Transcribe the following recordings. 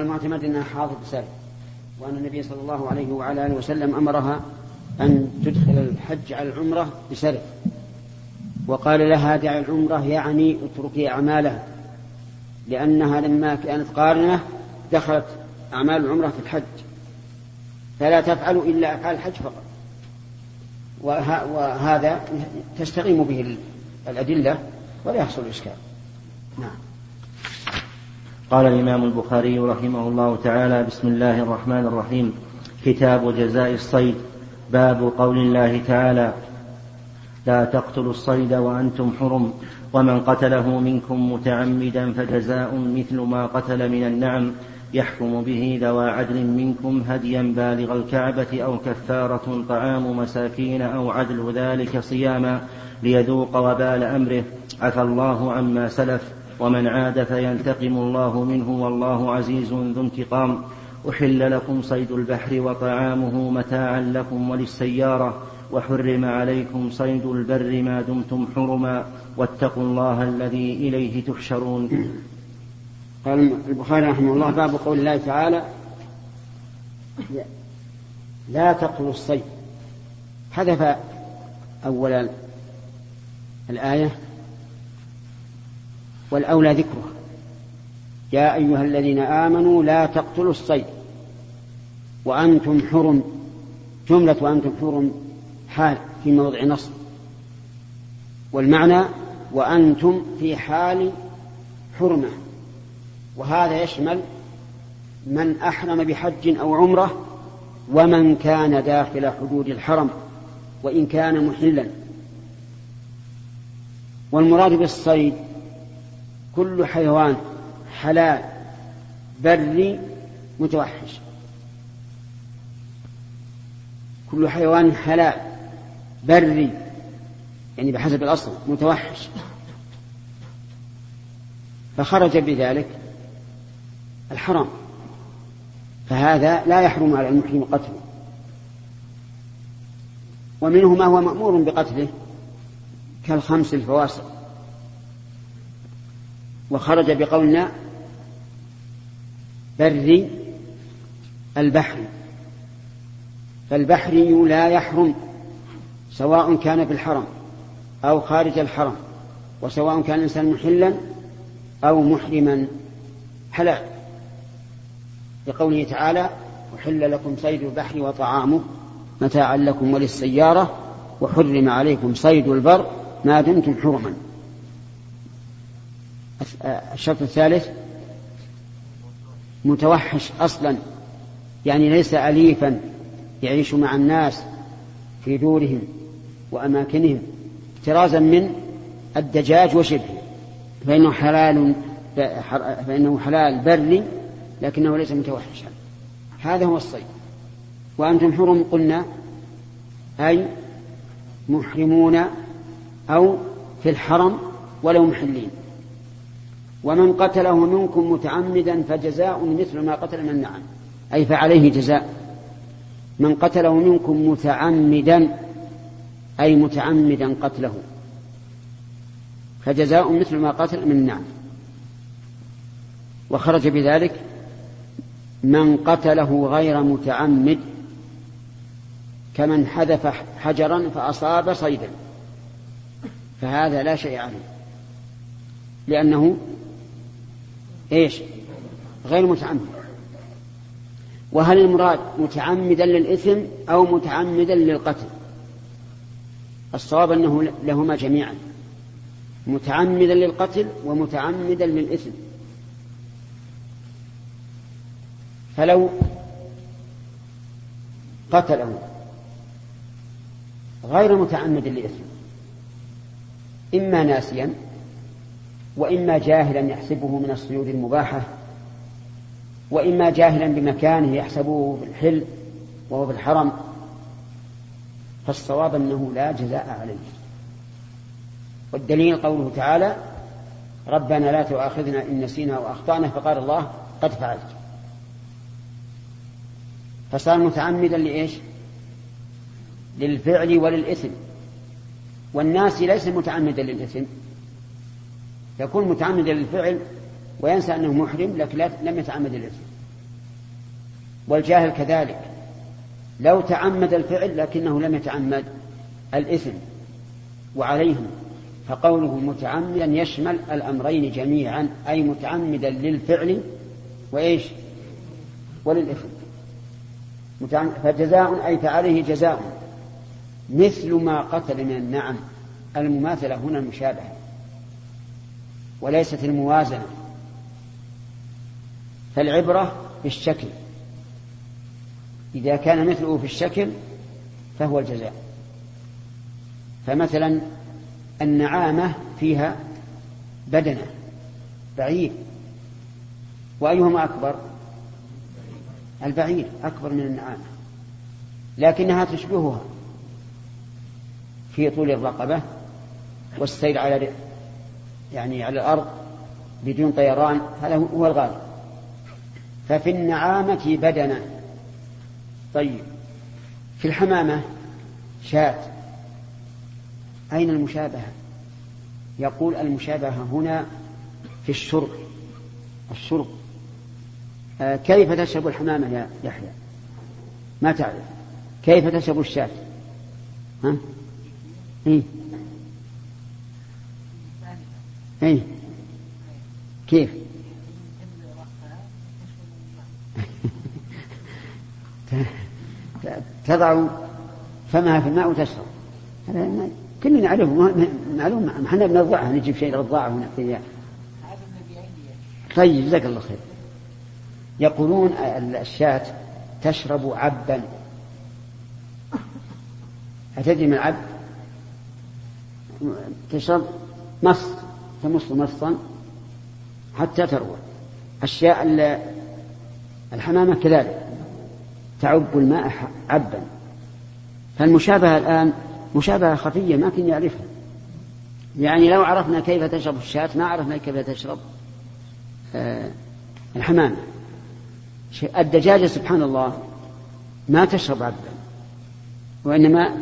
والمعتمد أنها حاضر بسبب وأن النبي صلى الله عليه وعلى آله وسلم أمرها أن تدخل الحج على العمرة بسرف وقال لها دع العمرة يعني اتركي أعمالها لأنها لما كانت قارنة دخلت أعمال العمرة في الحج. فلا تفعل إلا أفعال الحج فقط. وهذا تستقيم به الأدلة ولا يحصل إشكال. نعم. قال الإمام البخاري رحمه الله تعالى بسم الله الرحمن الرحيم كتاب جزاء الصيد باب قول الله تعالى لا تقتلوا الصيد وأنتم حرم ومن قتله منكم متعمدا فجزاء مثل ما قتل من النعم يحكم به ذوى عدل منكم هديا بالغ الكعبة أو كفارة طعام مساكين أو عدل ذلك صياما ليذوق وبال أمره. عفى الله عما سلف. ومن عاد فينتقم الله منه والله عزيز ذو انتقام. أحل لكم صيد البحر وطعامه متاعا لكم وللسيارة وحرم عليكم صيد البر ما دمتم حرما. واتقوا الله الذي إليه تحشرون. قال البخاري رحمه الله باب قول الله تعالى لا تقتلوا الصيد. حذف أول الآية والأولى ذكره. يا أيها الذين آمنوا لا تقتلوا الصيد. وأنتم حرم جملة وأنتم حرم حال في موضع نصب. والمعنى وأنتم في حال حرمة. وهذا يشمل من أحرم بحج أو عمرة ومن كان داخل حدود الحرم وإن كان محلا. والمراد بالصيد كل حيوان حلال بري متوحش. كل حيوان حلال بري. يعني بحسب الأصل متوحش. فخرج بذلك الحرام. فهذا لا يحرم على المحرم قتله. ومنه ما هو مأمور بقتله كالخمس الفواسق وخرج بقولنا بري البحر. فالبحري لا يحرم سواء كان في الحرم أو خارج الحرم وسواء كان الإنسان محلا أو محرما. حلال لقوله تعالى أحل لكم صيد البحر وطعامه متاعا لكم وللسيارة وحرم عليكم صيد البر ما دمتم حرما. الشرط الثالث متوحش أصلا يعني ليس أليفا يعيش مع الناس في دورهم وأماكنهم احترازا من الدجاج وشبهه. فإنه حلال فإنه حلال بري لكنه ليس متوحشا. هذا هو الصيد. وأنتم حرم قلنا أي محرمون أو في الحرم ولو محلين. ومن قتله منكم متعمدا فجزاء مثل ما قتل من النعم أي فعليه جزاء. من قتله منكم متعمدا أي متعمدا قتله فجزاء مثل ما قتل من النعم وخرج بذلك من قتله غير متعمد كمن حذف حجرا فأصاب صيدا فهذا لا شيء عليه لأنه إيش؟ غير متعمد. وهل المراد متعمدا للإثم أو متعمدا للقتل؟ الصواب أنه لهما جميعا. متعمدا للقتل ومتعمدا للإثم. فلو قتله غير متعمد لإثم إما ناسيا وإما جاهلا يحسبه من الصيود المباحة وإما جاهلا بمكانه يحسبه في الحل وهو في الحرم فالصواب أنه لا جزاء عليه. والدليل قوله تعالى ربنا لا تؤاخذنا إن نسينا وأخطأنا فقال الله قد فعلت. فصار متعمدا لإيش؟ للفعل وللإثم. والناس ليس متعمدا للإثم. يكون متعمدا للفعل وينسى أنه محرم لكن لم يتعمد الإثم والجاهل كذلك. لو تعمد الفعل لكنه لم يتعمد الإثم وعليهم فقوله متعمدا يشمل الأمرين جميعا أي متعمدا للفعل وإيش؟ وللإثم. فجزاء أي فعليه جزاء. مثل ما قتل من النعم. المماثلة هنا المشابهة وليست الموازنة. فالعبرة بالشكل إذا كان مثله في الشكل فهو الجزاء. فمثلا النعامة فيها بدنة بعير وأيهما أكبر؟ البعير أكبر من النعامة. لكنها تشبهها في طول الرقبة والسير على يعني على الأرض بدون طيران هذا هو الغالب. ففي النعامة بدنة طيب. في الحمامة شاة. أين المشابهة؟ يقول المشابهة هنا في الشرب الشرب آه كيف تشرب الحمامة يا يحيى؟ ما تعرف. كيف تشرب الشاة؟ ها؟ إيه؟ إيه؟ كيف؟ تضع فمها في الماء وتشرب. هذا كلنا نعرفه معلوم إحنا بنرضعها نجيب شيء نرضعه ونعطيه طيب جزاك الله خير. يقولون الشاة تشرب عبا أتدري من العب تشرب مص. تمص مصا حتى تروى. أشياء الحمامة كذلك. تعب الماء عبا. فالمشابهة الآن مشابهة خفية ما كنا نعرفها. يعني لو عرفنا كيف تشرب الشاة ما عرفنا كيف تشرب آه الحمامة. الدجاجة سبحان الله ما تشرب عبا وإنما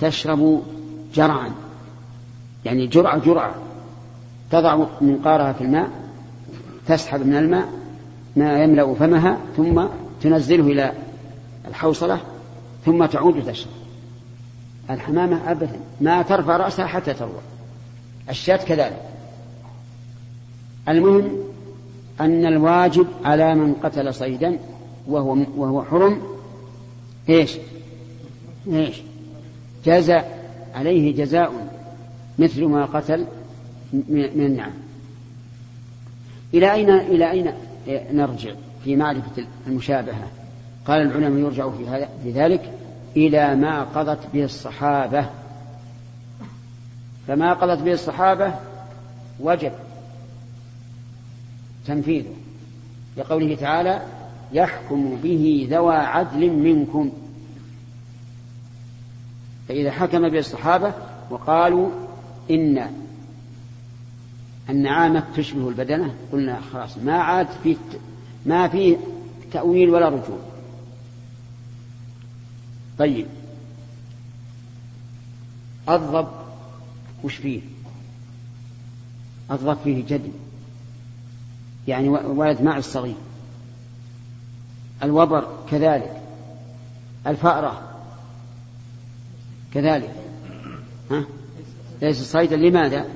تشرب جرعا. يعني جرعة جرعة. تضع منقارها في الماء تسحب من الماء ما يملأ فمها ثم تنزله إلى الحوصلة ثم تعود تشرب الحمامة أبدا ما ترفع رأسها حتى تروى الشاة كذلك المهم أن الواجب على من قتل صيدا وهو وهو حرم إيش؟ إيش؟ جزاء عليه جزاء مثل ما قتل من النعم. إلى أين إلى أين نرجع في معرفة المشابهة؟ قال العلماء يرجع في هذا في ذلك إلى ما قضت به الصحابة. فما قضت به الصحابة وجب تنفيذه لقوله تعالى يحكم به ذوى عدل منكم. فإذا حكم به الصحابة وقالوا إن النعامة تشبه البدنة. قلنا خلاص ما عاد في ما في تأويل ولا رجوع. طيب. الضب وش فيه؟ الضب فيه جدي يعني ولد ماء الصغير الوبر كذلك. الفأرة كذلك. ها؟ ليس صيدا لماذا؟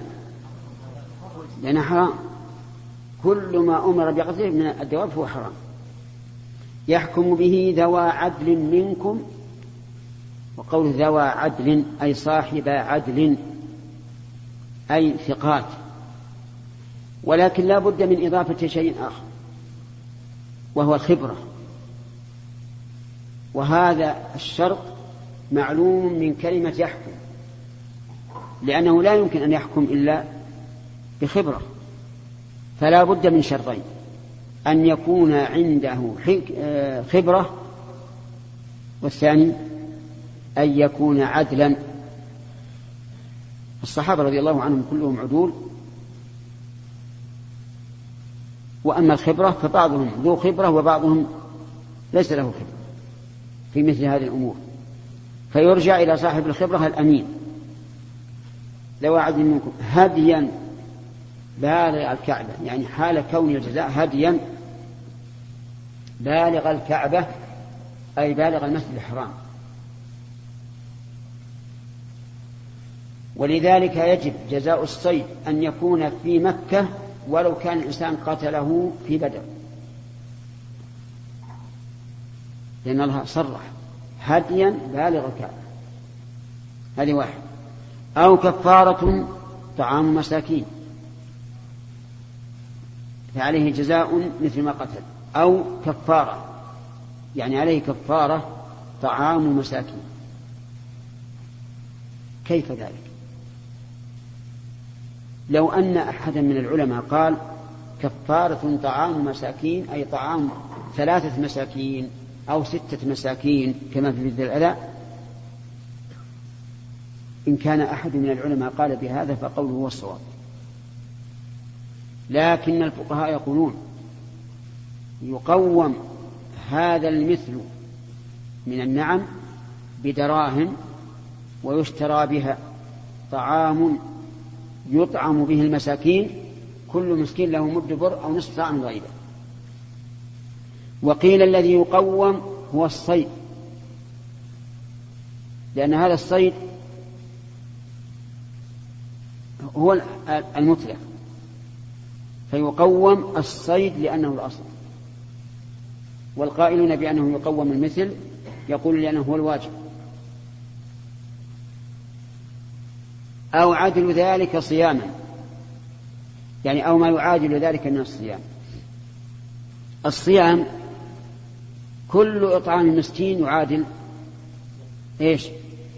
لأنه حرام. كل ما أمر بقتله من الدواب فهو حرام. يحكم به ذوى عدل منكم وقول ذوى عدل أي صاحب عدل أي ثقات. ولكن لا بد من إضافة شيء آخر وهو الخبرة. وهذا الشرط معلوم من كلمة يحكم لأنه لا يمكن أن يحكم إلا بخبرة فلا بد من شرطين أن يكون عنده خبرة والثاني أن يكون عدلا. الصحابة رضي الله عنهم كلهم عدول. وأما الخبرة فبعضهم ذو خبرة وبعضهم ليس له خبرة في مثل هذه الأمور. فيرجع إلى صاحب الخبرة الأمين. لو أعد منكم هديا بالغ الكعبة يعني حال كون الجزاء هديا بالغ الكعبة أي بالغ المسجد الحرام. ولذلك يجب جزاء الصيد أن يكون في مكة ولو كان الإنسان قتله في بدر. لأن الله صرح هديا بالغ الكعبة. هذه واحد أو كفارة طعام مساكين. فعليه جزاء مثل ما قتل أو كفارة يعني عليه كفارة طعام مساكين. كيف ذلك؟ لو أن أحدا من العلماء قال كفارة طعام مساكين أي طعام ثلاثة مساكين أو ستة مساكين كما في ذي الأذى إن كان أحد من العلماء قال بهذا فقوله هو الصواب. لكن الفقهاء يقولون يقوم هذا المثل من النعم بدراهم ويشترى بها طعام يطعم به المساكين كل مسكين له مد بر أو نصف من غيبه وقيل الذي يقوم هو الصيد. لأن هذا الصيد هو المتلف فيقوم الصيد لأنه الأصل. والقائلون بأنه يقوم المثل يقول لأنه هو الواجب. أو عدل ذلك صياما. يعني أو ما يعادل ذلك من الصيام. الصيام كل إطعام مسكين يعادل إيش؟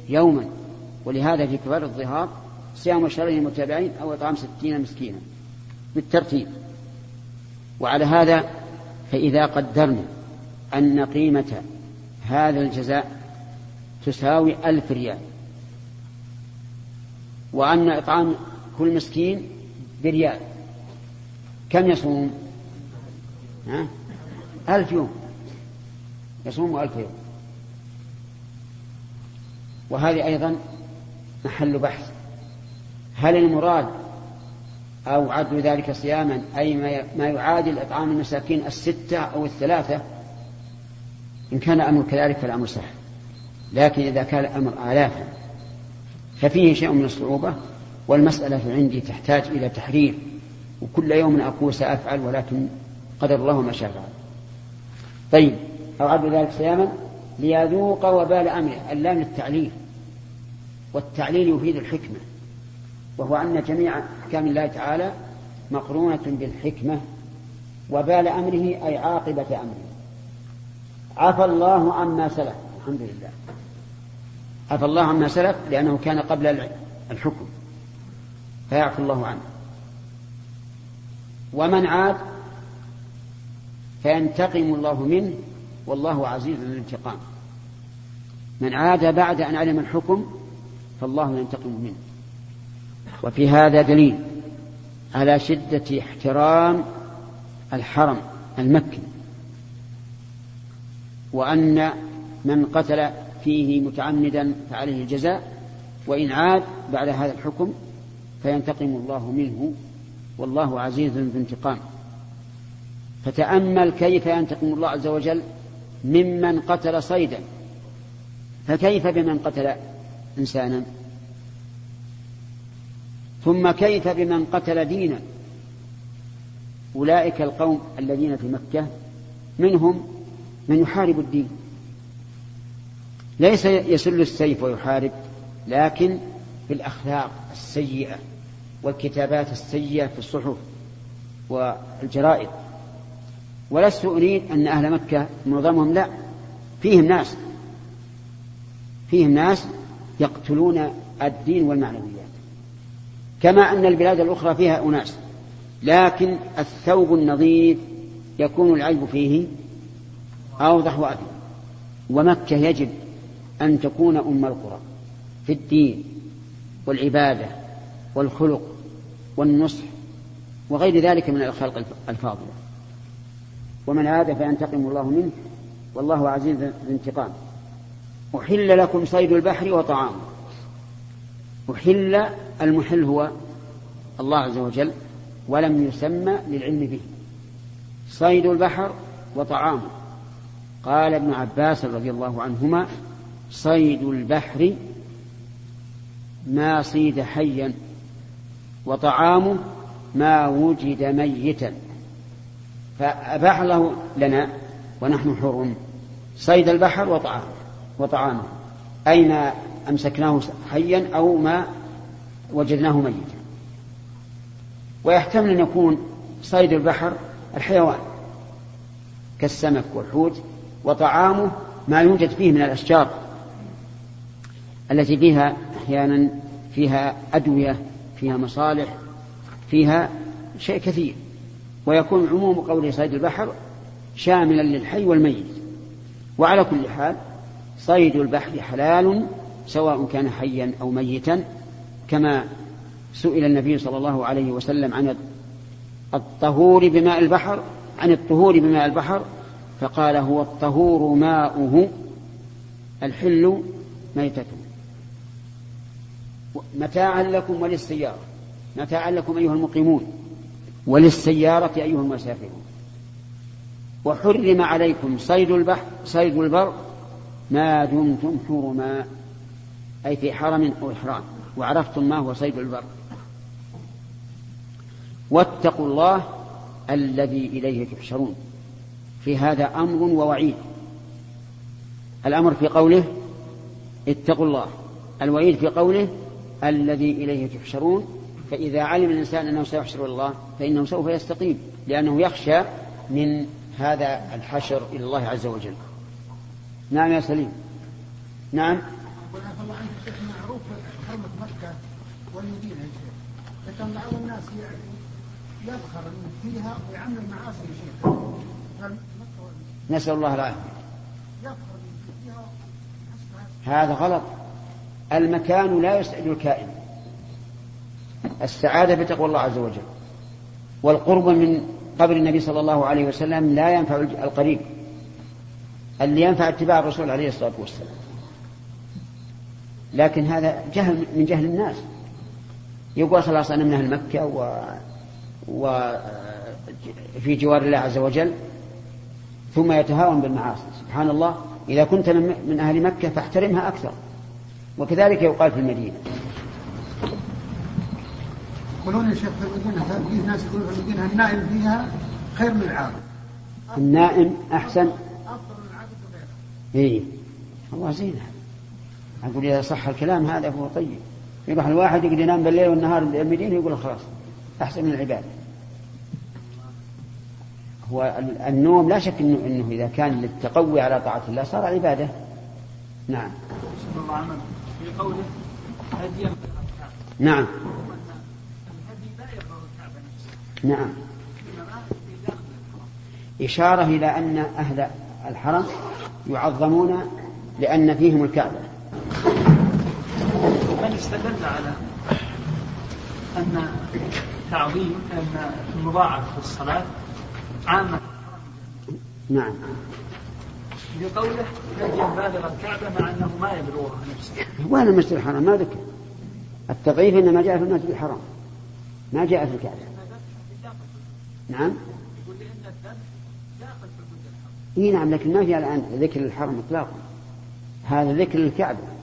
يوما. ولهذا في كبار الظهار صيام شهرين متابعين أو إطعام ستين مسكينا. بالترتيب. وعلى هذا فإذا قدرنا أن قيمة هذا الجزاء تساوي ألف ريال وأن إطعام كل مسكين بريال كم يصوم؟ ها؟ ألف يوم يصوم ألف يوم. وهذه أيضا محل بحث. هل المراد أو عد ذلك صياما أي ما يعادل إطعام المساكين الستة أو الثلاثة إن كان الأمر كذلك فالأمر سهل لكن إذا كان الأمر آلافا ففيه شيء من الصعوبة والمسألة عندي تحتاج إلى تحرير. وكل يوم أقول سأفعل ولكن قدر الله ما شاء فعل طيب أو عبد ذلك صياما ليذوق وبال أمره اللام للتعليل والتعليل يفيد الحكمة. وهو أن جميع أحكام الله تعالى مقرونة بالحكمة وبال أمره أي عاقبة أمره. عفى الله عما سلف. الحمد لله. عفى الله عما سلف لأنه كان قبل الحكم. فيعفو الله عنه. ومن عاد فينتقم الله منه والله عزيز الانتقام من عاد بعد أن علم الحكم فالله ينتقم منه. وفي هذا دليل على شدة احترام الحرم المكي وأن من قتل فيه متعمدا فعليه الجزاء وإن عاد بعد هذا الحكم فينتقم الله منه والله عزيز ذو انتقام. فتأمل كيف ينتقم الله عز وجل ممن قتل صيدا؟ فكيف بمن قتل إنسانا؟ ثم كيف بمن قتل دينا؟ أولئك القوم الذين في مكة منهم من يحارب الدين. ليس يسل السيف ويحارب لكن في الأخلاق السيئة والكتابات السيئة في الصحف والجرائد. ولست أريد أن أهل مكة معظمهم لا فيهم ناس فيهم ناس يقتلون الدين والمعنويات كما أن البلاد الأخرى فيها أناس لكن الثوب النظيف يكون العيب فيه أوضح وأبين ومكة يجب أن تكون أم القرى في الدين والعبادة والخلق والنصح وغير ذلك من الأخلاق الفاضلة. ومن عاد فينتقم الله منه والله عزيز الانتقام أحل لكم صيد البحر وطعامه. أحل المحل هو الله عز وجل ولم يسمى للعلم به. صيد البحر وطعامه. قال ابن عباس رضي الله عنهما صيد البحر ما صيد حيا وطعامه ما وجد ميتا. فأباح له لنا ونحن حر صيد البحر وطعامه. وطعامه. أي ما أمسكناه حيا أو ما وجدناه ميتا. ويحتمل أن يكون صيد البحر الحيوان كالسمك والحوت وطعامه ما يوجد فيه من الأشجار التي فيها أحيانا فيها أدوية فيها مصالح فيها شيء كثير. ويكون عموم قول صيد البحر شاملا للحي والميت. وعلى كل حال صيد البحر حلال سواء كان حيا أو ميتا كما سئل النبي صلى الله عليه وسلم عن الطهور بماء البحر عن الطهور بماء البحر فقال هو الطهور ماؤه الحل ميتته. متاعا لكم وللسيارة متاعا لكم أيها المقيمون وللسيارة أيها المسافرون. وحرم عليكم صيد البحر صيد البر ما دمتم حرما أي في حرم أو إحرام وعرفتم ما هو صيد البر. واتقوا الله الذي إليه تحشرون. في هذا أمر ووعيد. الأمر في قوله اتقوا الله. الوعيد في قوله الذي إليه تحشرون. فإذا علم الإنسان أنه سيحشر الله فإنه سوف يستقيم لأنه يخشى من هذا الحشر إلى الله عز وجل. نعم يا سليم. نعم. الله عنك شيخ معروف حرمة مكة والمدينة يا شيخ. لكن بعض الناس يفخر فيها ويعمل معاصي يا شيخ. نسأل الله العافية. هذا غلط. المكان لا يسعد الكائن. السعادة بتقوى الله عز وجل. والقرب من قبر النبي صلى الله عليه وسلم لا ينفع القريب. اللي ينفع اتباع الرسول عليه الصلاة والسلام. لكن هذا جهل من جهل الناس. يقول خلاص أنا من أهل مكة و... وفي جوار الله عز وجل ثم يتهاون بالمعاصي. سبحان الله إذا كنت من أهل مكة فاحترمها أكثر. وكذلك يقال في المدينة. يقولون يا شيخ في المدينة في ناس يقولون في المدينة النائم فيها خير من العابد النائم أحسن. أفضل من العابد وغيره إيه. الله زين أقول إذا صح الكلام هذا فهو طيب يروح الواحد يقدر ينام بالليل والنهار المدينة يقول خلاص أحسن من العبادة هو النوم لا شك انه إنه إذا كان للتقوي على طاعة الله صار عبادة. نعم. الله في قوله هديا نعم. نعم. إشارة إلى أن أهل الحرم يعظمون لأن فيهم الكعبة. من استدل على أن تعظيم أن المضاعف في الصلاة عامة. نعم. بقوله هديا بالغ الكعبة مع أنه ما يبلغها نفسه. وين المسجد الحرام ما ذكر. التضعيف إنما جاء في المسجد الحرام. ما جاء في الكعبة. نعم. إي نعم لكن ما في الآن ذكر الحرم إطلاقا. هذا ذكر الكعبة.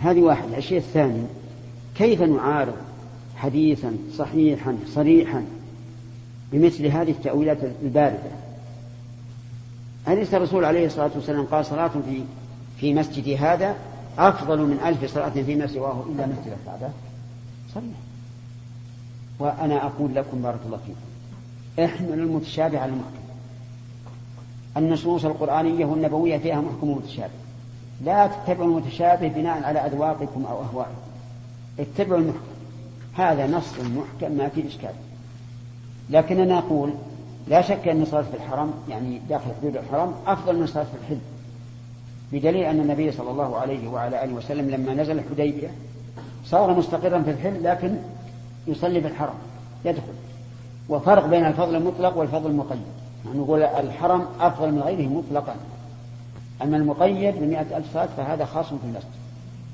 هذه واحدة الشيء الثاني كيف نعارض حديثا صحيحا صريحا بمثل هذه التأويلات الباردة؟ أليس الرسول عليه الصلاة والسلام قال صلاة في في مسجد هذا أفضل من ألف صلاة فيما سواه إلا مسجد الكعبة؟ صحيح. وأنا أقول لكم بارك الله فيكم احملوا المتشابه على المحكم. النصوص القرآنية والنبوية فيها محكم ومتشابه. لا تتبعوا المتشابه بناء على أذواقكم أو أهوائكم اتبعوا المحكم. هذا نص محكم ما فيه إشكال. لكننا نقول لا شك أن الصلاة في الحرم يعني داخل حدود الحرم أفضل من الصلاة في الحل. بدليل أن النبي صلى الله عليه وعلى آله وسلم لما نزل الحديبية صار مستقرا في الحل لكن يصلي في الحرم يدخل. وفرق بين الفضل المطلق والفضل المقيد. يعني نقول الحرم أفضل من غيره مطلقا. أما المقيد بمئة ألف صلاة فهذا خاص في المسجد.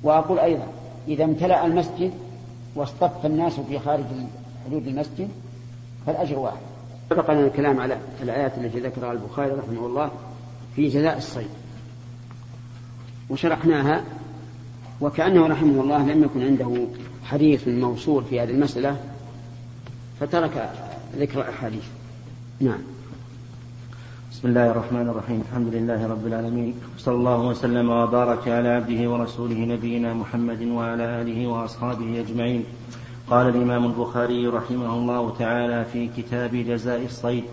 وأقول أيضا إذا امتلأ المسجد واصطف الناس في خارج حدود المسجد فالأجر واحد. سبق لنا الكلام على الآيات التي ذكرها البخاري رحمه الله في جزاء الصيد. وشرحناها وكأنه رحمه الله لم يكن عنده حديث موصول في هذه المسألة فترك ذكر الأحاديث. نعم. بسم الله الرحمن الرحيم. الحمد لله رب العالمين. صلى الله وسلم وبارك على عبده ورسوله نبينا محمد وعلى آله وأصحابه أجمعين. قال الإمام البخاري رحمه الله تعالى في كتاب جزاء الصيد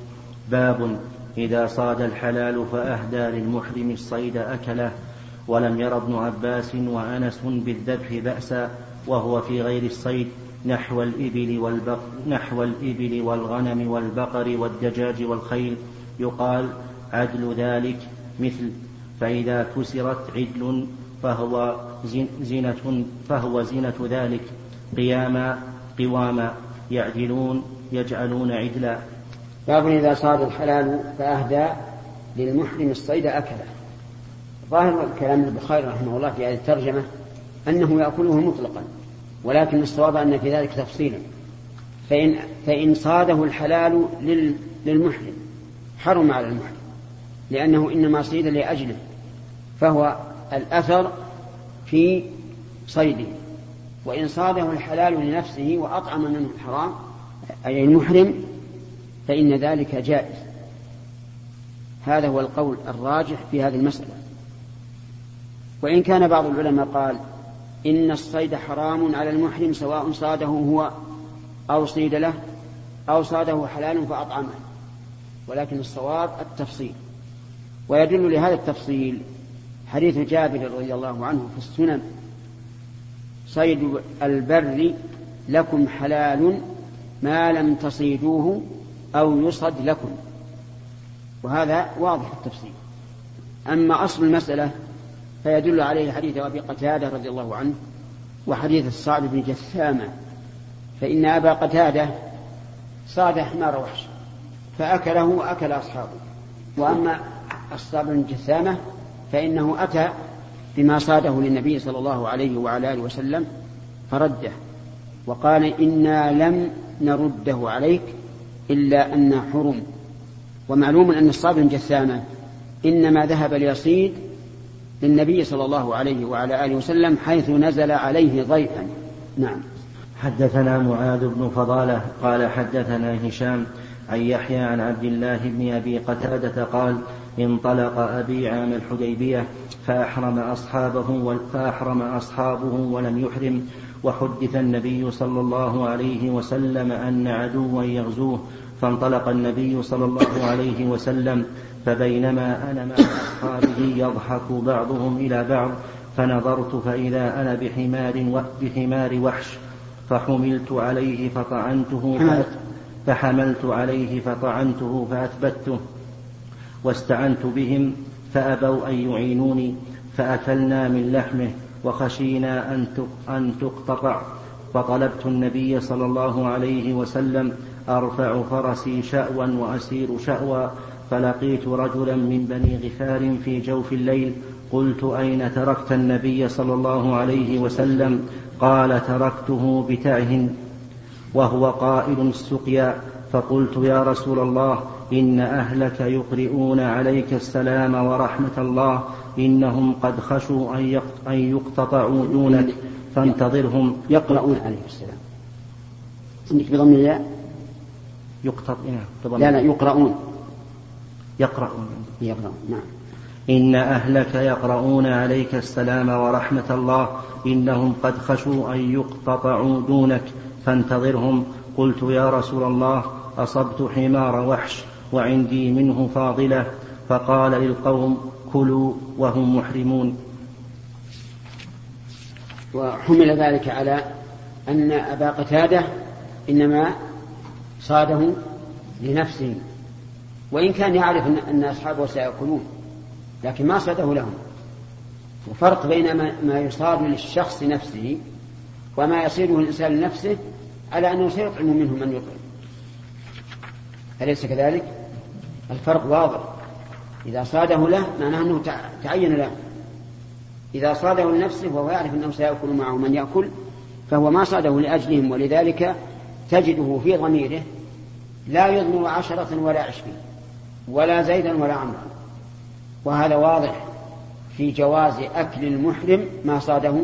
باب إذا صاد الحلال فأهدى للمحرم الصيد أكله ولم ير ابن عباس وأنس بالذبح بأسا وهو في غير الصيد نحو الإبل والبق نحو الإبل والغنم والبقر والدجاج والخيل يقال عدل ذلك مثل فإذا كسرت عدل فهو زنة فهو زينة ذلك. قياما قواما يعدلون يجعلون عدلا. باب إذا صاد الحلال فأهدى للمحرم الصيد أكله ظاهر كلام البخاري رحمه الله في هذه الترجمة أنه يأكله مطلقا ولكن الصواب أن في ذلك تفصيلا. فإن, فإن صاده الحلال للمحرم حرم على المحرم لأنه إنما صيد لأجله فهو الأثر في صيده. وإن صاده الحلال لنفسه وأطعم منه الحرام أي المحرم فإن ذلك جائز. هذا هو القول الراجح في هذه المسألة. وإن كان بعض العلماء قال إن الصيد حرام على المحرم سواء صاده هو أو صيد له أو صاده حلال فأطعمه. ولكن الصواب التفصيل. ويدل لهذا التفصيل حديث جابر رضي الله عنه في السنن صيد البر لكم حلال ما لم تصيدوه أو يصد لكم. وهذا واضح التفصيل. أما أصل المسألة فيدل عليه حديث أبي قتادة رضي الله عنه وحديث الصعب بن جثامة فإن أبا قتادة صاد حمار وحش. فأكله وأكل أصحابه. وأما الصعب بن جثامة فإنه أتى بما صاده للنبي صلى الله عليه وعلى آله وسلم فرده وقال إنا لم نرده عليك إلا أن حرم. ومعلوم أن الصعب بن جثامة إنما ذهب ليصيد للنبي صلى الله عليه وعلى آله وسلم حيث نزل عليه ضيفا. نعم. حدثنا معاذ بن فضالة قال حدثنا هشام عن يحيى عن عبد الله بن أبي قتادة قال انطلق أبي عام الحديبية فأحرم أصحابه فأحرم أصحابه ولم يحرم وحدث النبي صلى الله عليه وسلم أن عدوا يغزوه فانطلق النبي صلى الله عليه وسلم فبينما أنا مع أصحابه يضحك بعضهم إلى بعض فنظرت فإذا أنا بحمار بحمار وحش فحملت عليه فطعنته فحملت عليه فطعنته فأثبته واستعنت بهم فأبوا أن يعينوني فأكلنا من لحمه وخشينا أن تقتطع فطلبت النبي صلى الله عليه وسلم أرفع فرسي شأوا وأسير شأوا فلقيت رجلا من بني غفار في جوف الليل قلت أين تركت النبي صلى الله عليه وسلم؟ قال تركته بتعه وهو قائل السقيا. فقلت يا رسول الله إن أهلك يقرئون عليك السلام ورحمة الله إنهم قد خشوا أن يقتطعوا دونك فانتظرهم. يقرؤون عليك السلام. عندك بضم الياء؟ يقتط لا لا يقرؤون. يقرؤون. يقرؤون نعم. إن أهلك يقرؤون عليك السلام ورحمة الله إنهم قد خشوا أن يقتطعوا دونك فانتظرهم. قلت يا رسول الله أصبت حمار وحش وعندي منه فاضلة. فقال للقوم كلوا وهم محرمون. وحمل ذلك على أن أبا قتادة إنما صاده لنفسه وإن كان يعرف أن أصحابه سيأكلون لكن ما صاده لهم. وفرق بين ما يصاد للشخص نفسه وما يصيده الإنسان لنفسه على أنه سيطعم منه من يطعم. أليس كذلك؟ الفرق واضح. إذا صاده له معناه أنه تعين له. إذا صاده لنفسه وهو يعرف أنه سيأكل معه من يأكل فهو ما صاده لأجلهم ولذلك تجده في ضميره لا يضمر عشرة ولا عشرين ولا زيدا ولا عمرا. وهذا واضح في جواز أكل المحرم ما صاده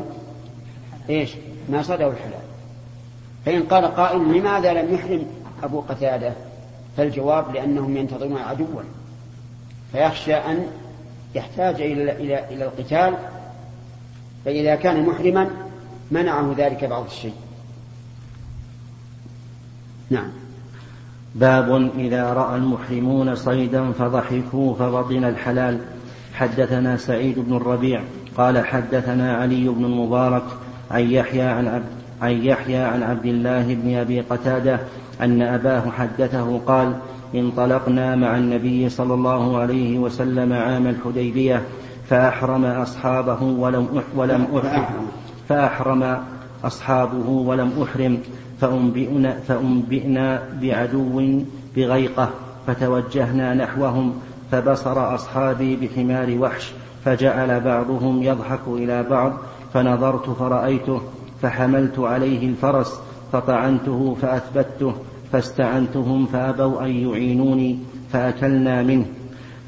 إيش؟ ما صاده الحلال. فإن قال قائل لماذا لم يحرم أبو قتادة؟ فالجواب لأنهم ينتظرون عدوا. فيخشى أن يحتاج إلى إلى إلى القتال فإذا كان محرما منعه ذلك بعض الشيء. نعم. باب إذا رأى المحرمون صيدا فضحكوا فبطن الحلال. حدثنا سعيد بن الربيع قال حدثنا علي بن المبارك عن يحيى عن عبد عن يحيى عن عبد الله بن أبي قتادة أن أباه حدثه قال انطلقنا مع النبي صلى الله عليه وسلم عام الحديبية فأحرم أصحابه ولم ولم احرم فأحرم أصحابه ولم أحرم فأنبئنا, فأنبئنا بعدو بغيقة فتوجهنا نحوهم فبصر أصحابي بحمار وحش فجعل بعضهم يضحك إلى بعض فنظرت فرأيته فحملت عليه الفرس فطعنته فأثبته فاستعنتهم فأبوا أن يعينوني فأكلنا منه.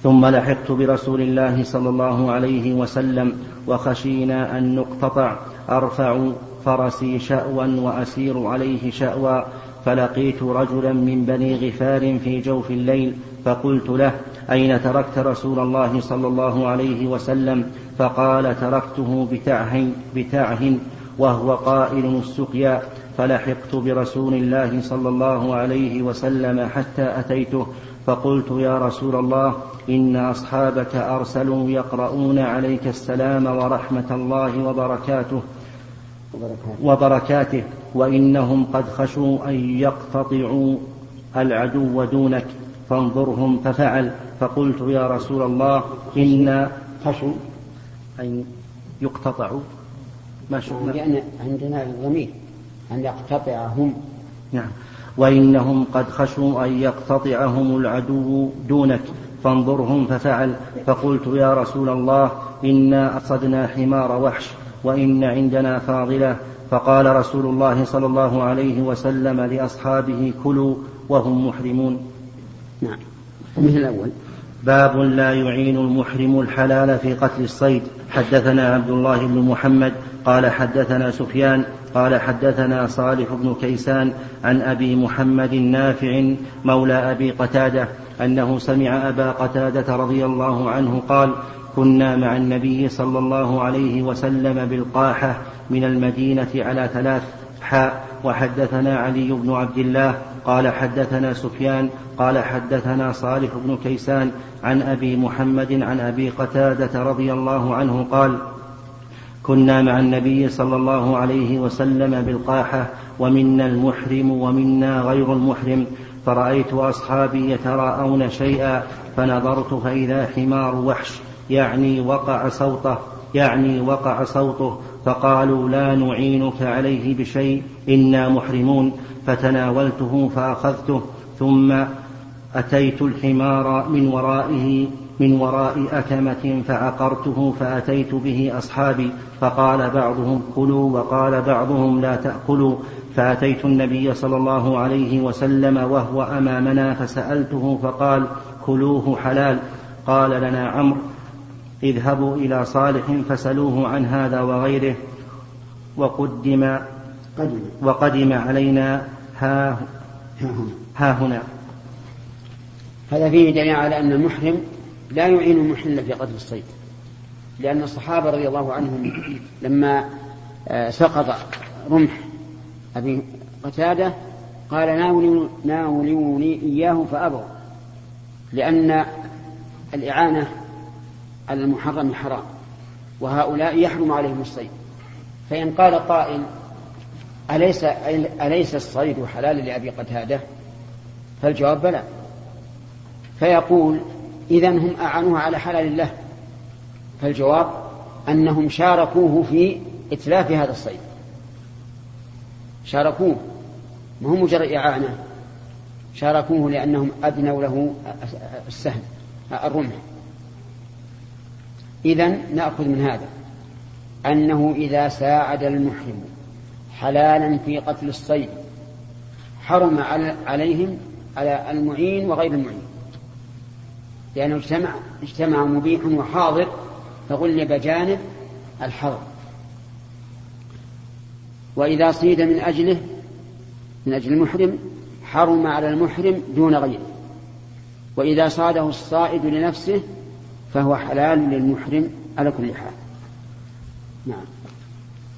ثم لحقت برسول الله صلى الله عليه وسلم وخشينا أن نقتطع أرفع فرسي شأوا وأسير عليه شأوا فلقيت رجلا من بني غفار في جوف الليل فقلت له أين تركت رسول الله صلى الله عليه وسلم؟ فقال تركته بتعه, بتعه وهو قائل السقيا فلحقت برسول الله صلى الله عليه وسلم حتى أتيته. فقلت يا رسول الله إن أصحابك أرسلوا يقرؤون عليك السلام ورحمة الله وبركاته وبركاته وإنهم قد خشوا أن يقتطعوا العدو دونك. فانظرهم ففعل فقلت يا رسول الله إن خشوا أن يقتطعوا ما شفنا لأن عندنا الضمير أن يقتطعهم. نعم. وإنهم قد خشوا أن يقتطعهم العدو دونك فانظرهم ففعل فقلت يا رسول الله إنا أصدنا حمار وحش وإن عندنا فاضلة. فقال رسول الله صلى الله عليه وسلم لأصحابه كلوا وهم محرمون. نعم. مثل الأول. باب لا يعين المحرم الحلال في قتل الصيد. حدثنا عبد الله بن محمد قال حدثنا سفيان قال حدثنا صالح بن كيسان عن أبي محمد نافع مولى أبي قتادة أنه سمع أبا قتادة رضي الله عنه قال كنا مع النبي صلى الله عليه وسلم بالقاحة من المدينة على ثلاث حاء وحدثنا علي بن عبد الله قال حدثنا سفيان قال حدثنا صالح بن كيسان عن أبي محمد عن أبي قتادة رضي الله عنه قال كنا مع النبي صلى الله عليه وسلم بالقاحة ومنا المحرم ومنا غير المحرم فرأيت أصحابي يتراءون شيئا فنظرت فإذا حمار وحش يعني وقع صوته يعني وقع صوته فقالوا لا نعينك عليه بشيء إنا محرمون. فتناولته فأخذته ثم أتيت الحمار من ورائه من وراء أكمة فعقرته فأتيت به أصحابي فقال بعضهم كلوا وقال بعضهم لا تأكلوا. فأتيت النبي صلى الله عليه وسلم وهو أمامنا فسألته فقال كلوه حلال. قال لنا عمرو اذهبوا إلى صالح فسلوه عن هذا وغيره وقدم وقدم علينا ها ها هنا. هذا فيه دليل على أن المحرم لا يعين المحل في قتل الصيد. لأن الصحابة رضي الله عنهم لما آه، سقط رمح أبي قتادة قال ناولوني إياه فأبوا لأن الإعانة على المحرم حرام وهؤلاء يحرم عليهم الصيد. فإن قال قائل أليس, أليس الصيد حلال لأبي قتادة؟ فالجواب بلى. فيقول إذا هم أعانوه على حلال الله. فالجواب أنهم شاركوه في إتلاف هذا الصيد. شاركوه. ما هو مجرد إعانة. شاركوه لأنهم أدنوا له السهم الرمح. إذا نأخذ من هذا أنه إذا ساعد المحرم حلالا في قتل الصيد حرم عليهم على المعين وغير المعين. لأنه اجتمع اجتمع مبيح وحاضر فغلب جانب الحظر وإذا صيد من أجله من أجل المحرم حرم على المحرم دون غيره. وإذا صاده الصائد لنفسه فهو حلال للمحرم على كل حال. نعم.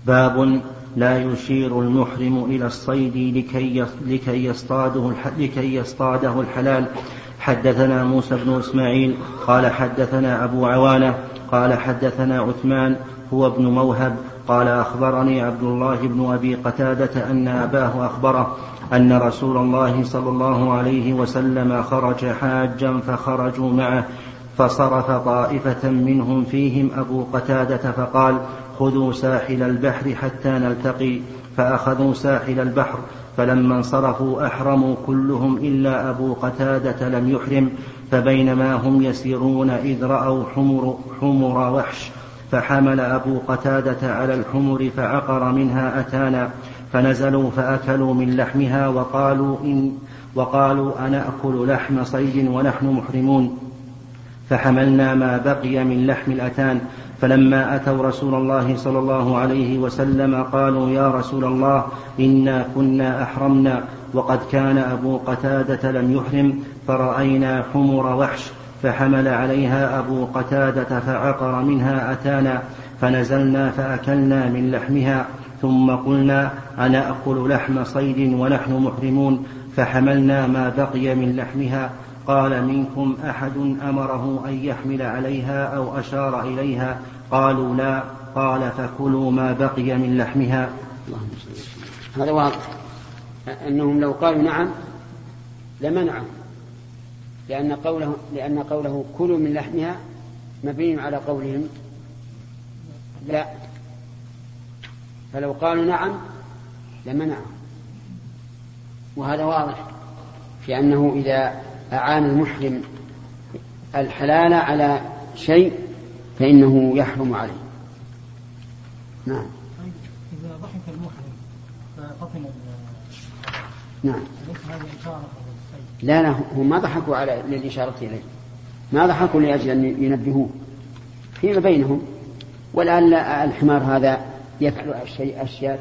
باب لا يشير المحرم إلى الصيد لكي لكي يصطاده لكي يصطاده الحلال. حدثنا موسى بن إسماعيل قال حدثنا أبو عوانة قال حدثنا عثمان هو ابن موهب قال أخبرني عبد الله بن أبي قتادة أن أباه أخبره أن رسول الله صلى الله عليه وسلم خرج حاجا فخرجوا معه. فصرف طائفة منهم فيهم أبو قتادة فقال خذوا ساحل البحر حتى نلتقي فأخذوا ساحل البحر فلما انصرفوا أحرموا كلهم إلا أبو قتادة لم يحرم فبينما هم يسيرون إذ رأوا حمر, حمر وحش فحمل أبو قتادة على الحمر فعقر منها أتانا فنزلوا فأكلوا من لحمها وقالوا إن وقالوا أنأكل لحم صيد ونحن محرمون فحملنا ما بقي من لحم الأتان فلما أتوا رسول الله صلى الله عليه وسلم قالوا يا رسول الله إنا كنا أحرمنا وقد كان أبو قتادة لم يحرم فرأينا حمر وحش فحمل عليها أبو قتادة فعقر منها أتانا فنزلنا فأكلنا من لحمها ثم قلنا أنا أكل لحم صيد ونحن محرمون فحملنا ما بقي من لحمها قال منكم أحد أمره أن يحمل عليها أو أشار إليها؟ قالوا لا. قال فكلوا ما بقي من لحمها. هذا واضح. أنهم لو قالوا نعم لمنعوا لأن قوله لأن قوله كلوا من لحمها مبني على قولهم لا. فلو قالوا نعم لمنعوا وهذا واضح. في أنه إذا أعان المحرم الحلال على شيء فإنه يحرم عليه. نعم. إذا ضحك المحرم فطفن نعم. لا لا هم ما ضحكوا على للإشارة إليه. ما ضحكوا لأجل أن ينبهوه. فيما بينهم. والآن الحمار هذا يفعل أشياء أشياء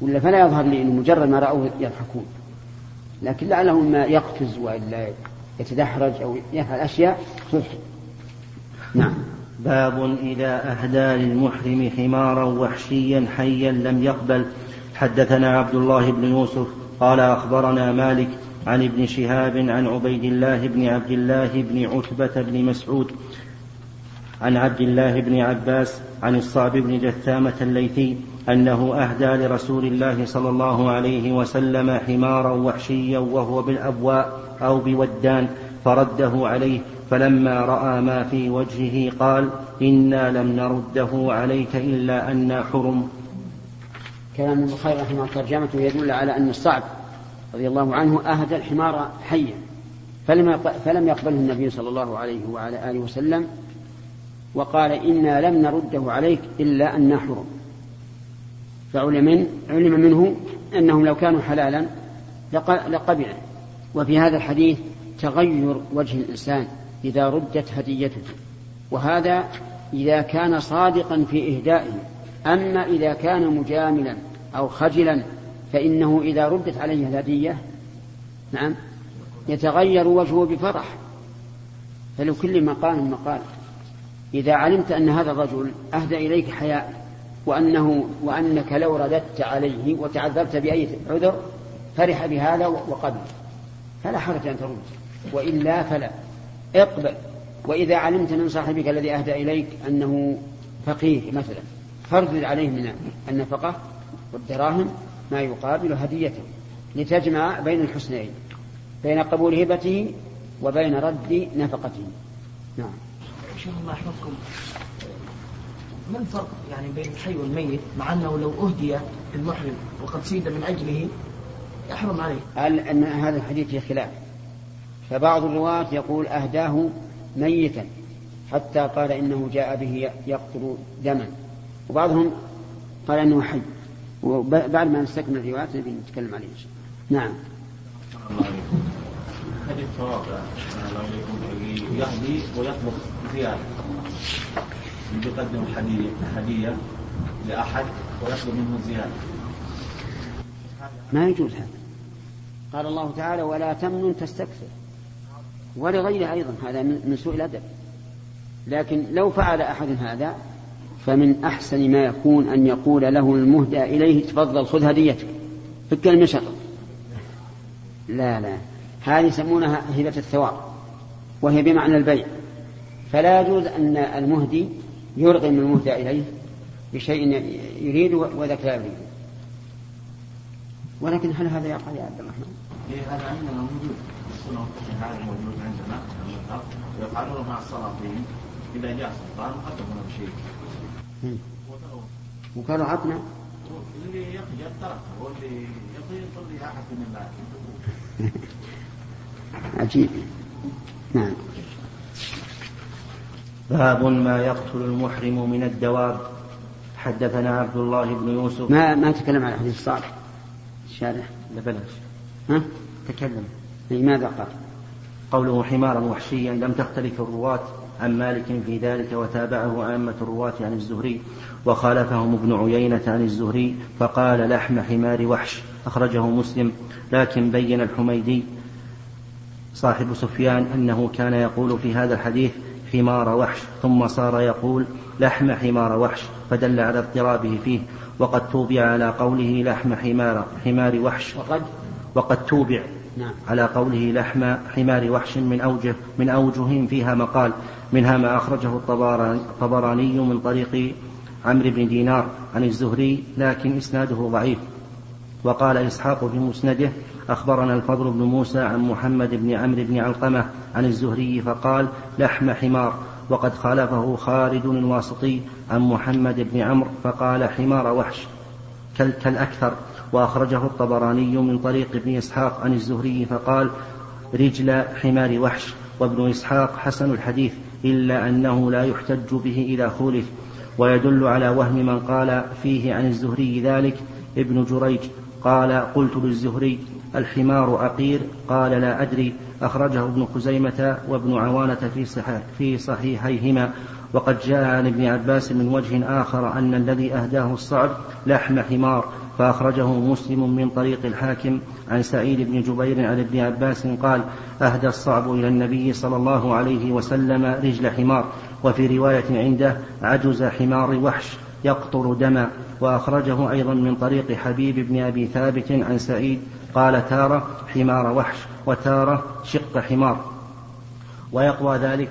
ولا فلا يظهر لي أنه مجرد ما رأوه يضحكون. لكن لعله ما يقفز وإلا يتدحرج أو يفعل أشياء تضحك نعم. باب إذا أهدى للمحرم حمارا وحشيا حيا لم يقبل. حدثنا عبد الله بن يوسف قال أخبرنا مالك عن ابن شهاب عن عبيد الله بن عبد الله بن عتبة بن مسعود عن عبد الله بن عباس عن الصعب بن جثامة الليثي أنه أهدى لرسول الله صلى الله عليه وسلم حمارا وحشيا وهو بالأبواء أو بودان فرده عليه فلما رأى ما في وجهه قال إنا لم نرده عليك إلا أنا حرم. كلام البخاري رحمه الله ترجمته يدل على أن الصعب رضي الله عنه أهدى الحمار حيا فلم فلم يقبله النبي صلى الله عليه وعلى آله وسلم وقال إنا لم نرده عليك إلا أن حرم فعلم من؟ علم منه أنهم لو كانوا حلالا لقبله وفي هذا الحديث تغير وجه الإنسان إذا ردت هديته. وهذا إذا كان صادقا في إهدائه. أما إذا كان مجاملا أو خجلا فإنه إذا ردت عليه الهدية نعم يتغير وجهه بفرح. فلكل مقام مقال. إذا علمت أن هذا الرجل أهدى إليك حياء وأنه وأنك لو رددت عليه وتعذرت بأي عذر فرح بهذا وقبل. فلا حرج أن ترد. وإلا فلا. اقبل. وإذا علمت من صاحبك الذي أهدى إليك أنه فقير مثلا فاردد عليه من النفقة والدراهم ما يقابل هديته. لتجمع بين الحسنين بين قبول هبته وبين رد نفقته. نعم. شوف الله يحفظكم. ما الفرق يعني بين الحي والميت مع أنه لو أهدي المحرم وقد سيد من أجله يحرم عليه؟ قال أن هذا الحديث فيه خلاف. فبعض الرواة يقول أهداه ميتا حتى قال إنه جاء به يقطر دما. وبعضهم قال إنه حي. وبعد ما نستكمل الروايات نبي نتكلم عليه نعم. يأخذ يكون يهدي ويطلب زيادة. يقدم هدية لأحد ويطلب منه زيادة. ما يجوز هذا. قال الله تعالى ولا تمنن تستكثر. ولغيره أيضا. هذا من سوء الأدب. لكن لو فعل أحد هذا فمن أحسن ما يكون أن يقول له المهدى إليه تفضل خذ هديتك. فك المشقة لا لا. هذه يسمونها هبة الثواب وهي بمعنى البيع. فلا يجوز أن المهدي يرغم المهدى إليه بشيء يريد وذاك لا يريد. ولكن هل هذا يقع يا عبد الرحمن؟ إيه هذا عندنا موجود السنة هذا موجود عندنا. يفعلونه مع السلاطين إذا جاء سلطان قدموا بشيء. وقالوا عطنا. اللي يقي تركه واللي يقي يصلي أحد من الله عجيب. نعم. باب ما يقتل المحرم من الدواب. حدثنا عبد الله بن يوسف. ما ما تكلم عن الحديث الصالح. الشارح. لا بلاش ها؟ تكلم. ماذا قال؟ قوله حمارا وحشيا لم تختلف الرواة عن مالك في ذلك وتابعه عامة الرواة عن الزهري. وخالفهم ابن عيينة عن الزهري فقال لحم حمار وحش. أخرجه مسلم لكن بين الحميدي. صاحب سفيان أنه كان يقول في هذا الحديث حمار وحش ثم صار يقول لحم حمار وحش فدل على اضطرابه فيه. وقد توبع على قوله لحم حمار حمار وحش. وقد؟ وقد توبع نعم. على قوله لحم حمار وحش من أوجه من أوجه فيها مقال منها ما أخرجه الطبراني من طريق عمرو بن دينار عن الزهري لكن إسناده ضعيف. وقال إسحاق في مسنده أخبرنا الفضل بن موسى عن محمد بن عمرو بن علقمة عن الزهري فقال لحم حمار وقد خالفه خالد الواسطي عن محمد بن عمرو فقال حمار وحش كالأكثر. وأخرجه الطبراني من طريق ابن إسحاق عن الزهري فقال رجل حمار وحش. وابن إسحاق حسن الحديث إلا أنه لا يحتج به إذا خولف. ويدل على وهم من قال فيه عن الزهري ذلك ابن جريج. قال قلت للزهري الحمار عقير قال لا أدري أخرجه ابن خزيمة وابن عوانة في صحيح في صحيحيهما وقد جاء عن ابن عباس من وجه آخر أن الذي أهداه الصعب لحم حمار فأخرجه مسلم من طريق الحاكم عن سعيد بن جبير عن ابن عباس قال أهدى الصعب إلى النبي صلى الله عليه وسلم رجل حمار وفي رواية عنده عجز حمار وحش يقطر دما وأخرجه أيضا من طريق حبيب بن أبي ثابت عن سعيد قال تارة حمار وحش وتارة شق حمار. ويقوى ذلك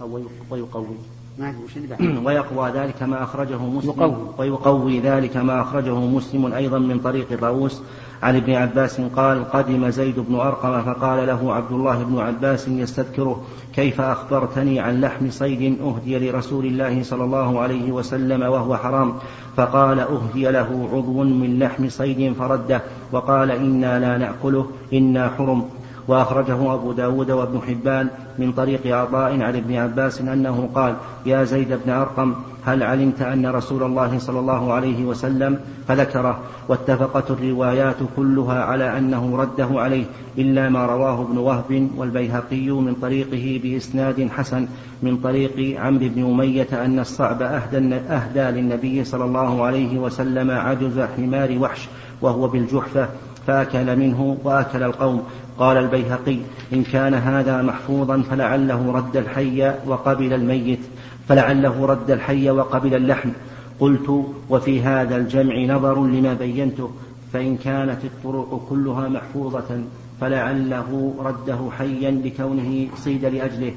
أو ويقوي. ويقوى ذلك ما أخرجه مسلم. يقوي. ويقوي ذلك ما أخرجه مسلم أيضا من طريق طاووس عن ابن عباس قال قدم زيد بن أرقم فقال له عبد الله بن عباس يستذكره كيف أخبرتني عن لحم صيد أهدي لرسول الله صلى الله عليه وسلم وهو حرام؟ فقال أهدي له عضو من لحم صيد فرده وقال إنا لا نأكله إنا حرم. وأخرجه أبو داود وابن حبان من طريق عطاء عن ابن عباس أنه قال يا زيد بن أرقم هل علمت أن رسول الله صلى الله عليه وسلم فذكره؟ واتفقت الروايات كلها على أنه رده عليه إلا ما رواه ابن وهب والبيهقي من طريقه بإسناد حسن من طريق عمرو بن أمية أن الصعب أهدى, أهدى للنبي صلى الله عليه وسلم عجز حمار وحش وهو بالجحفة فأكل منه وأكل القوم قال البيهقي إن كان هذا محفوظا فلعله رد الحي وقبل الميت فلعله رد الحي وقبل اللحم. قلت وفي هذا الجمع نظر لما بينته فإن كانت الطرق كلها محفوظة فلعله رده حيا لكونه صيد لأجله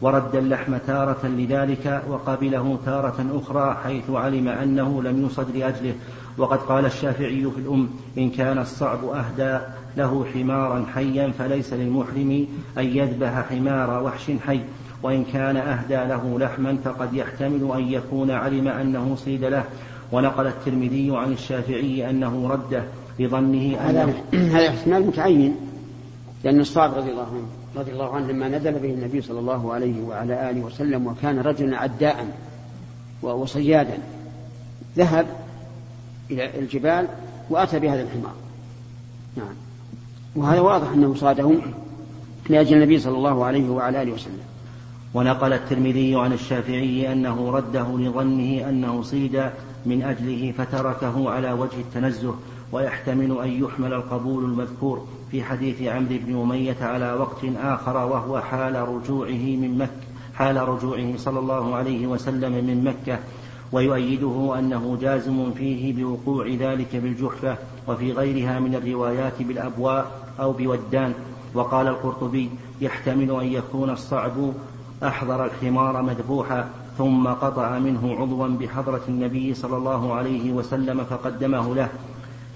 ورد اللحم تارة لذلك وقبله تارة أخرى حيث علم أنه لم يصد لأجله. وقد قال الشافعي في الأم إن كان الصعب أهدى له حمارا حيا فليس للمحرم أن يذبح حمار وحش حي وإن كان أهدى له لحما فقد يحتمل أن يكون علم أنه صيد له. ونقل الترمذي عن الشافعي أنه رده لظنه هذا هذا احتمال متعين لأن الصعب رضي الله عنه رضي الله عنه لما نزل به النبي صلى الله عليه وعلى آله وسلم وكان رجلا عداء وصيادا ذهب إلى الجبال وأتى بهذا الحمار. نعم. وهذا واضح أنه صاده لأجل النبي صلى الله عليه وعلى آله وسلم. ونقل الترمذي عن الشافعي أنه رده لظنه أنه صيد من أجله فتركه على وجه التنزه ويحتمل أن يحمل القبول المذكور في حديث عمرو بن أمية على وقت آخر وهو حال رجوعه من مكة حال رجوعه صلى الله عليه وسلم من مكة ويؤيده أنه جازم فيه بوقوع ذلك بالجحفة وفي غيرها من الروايات بالأبواء أو بودان. وقال القرطبي يحتمل أن يكون الصعب أحضر الحمار مذبوحا ثم قطع منه عضوا بحضرة النبي صلى الله عليه وسلم فقدمه له.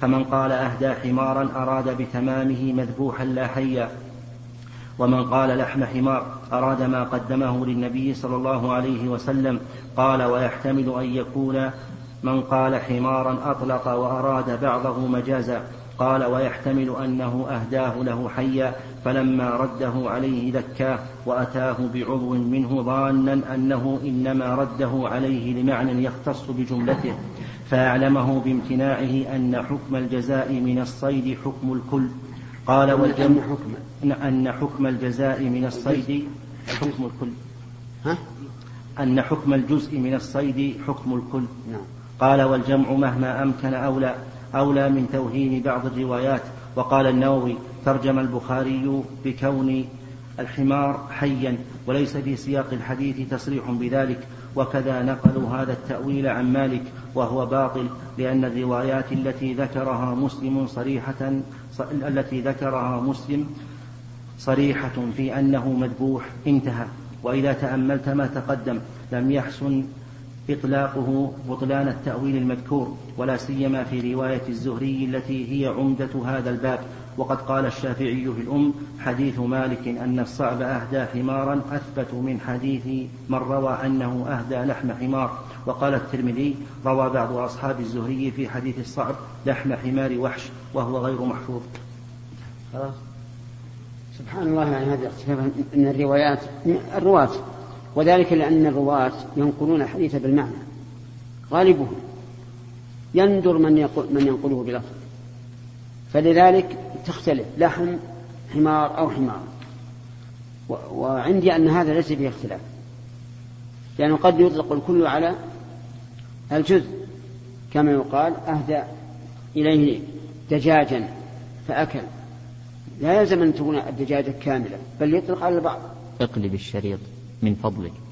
فمن قال أهدى حمارا أراد بتمامه مذبوحا لا حيا. ومن قال لحم حمار أراد ما قدمه للنبي صلى الله عليه وسلم. قال ويحتمل أن يكون من قال حمارا أطلق وأراد بعضه مجازا. قال ويحتمل أنه أهداه له حيا فلما رده عليه ذكاه وأتاه بعضو منه ظانا أنه إنما رده عليه لمعنى يختص بجملته فأعلمه بامتناعه أن حكم الجزاء من الصيد حكم الكل. قال والجمع حكم أن حكم الجزاء من الصيد حكم الكل. ها؟ أن حكم الجزء من الصيد حكم الكل. نعم. قال والجمع مهما أمكن أولى أولى من توهين بعض الروايات. وقال النووي ترجم البخاري بكون الحمار حيا وليس في سياق الحديث تصريح بذلك. وكذا نقلوا هذا التأويل عن مالك وهو باطل لأن الروايات التي ذكرها مسلم صريحة التي ذكرها مسلم صريحة في أنه مذبوح انتهى. وإذا تأملت ما تقدم لم يحسن إطلاقه بطلان التأويل المذكور ولا سيما في رواية الزهري التي هي عمدة هذا الباب. وقد قال الشافعي في الأم حديث مالك أن الصعب أهدى حمارا أثبت من حديث من روى أنه أهدى لحم حمار. وقال الترمذي روى بعض أصحاب الزهري في حديث الصعب لحم حمار وحش وهو غير محفوظ. خلاص. سبحان الله يعني اختلاف. من الروايات الرواة وذلك لأن الرواة ينقلون الحديث بالمعنى غالبهم يندر من يقول من ينقله بلفظ. فلذلك تختلف لحم حمار أو حمار. وعندي أن هذا ليس فيه اختلاف. لأنه قد يطلق الكل على الجزء كما يقال أهدى إليه دجاجا فأكل. لا يلزم أن تكون الدجاجة كاملة بل يطلق على البعض. اقلب الشريط. من فضلك.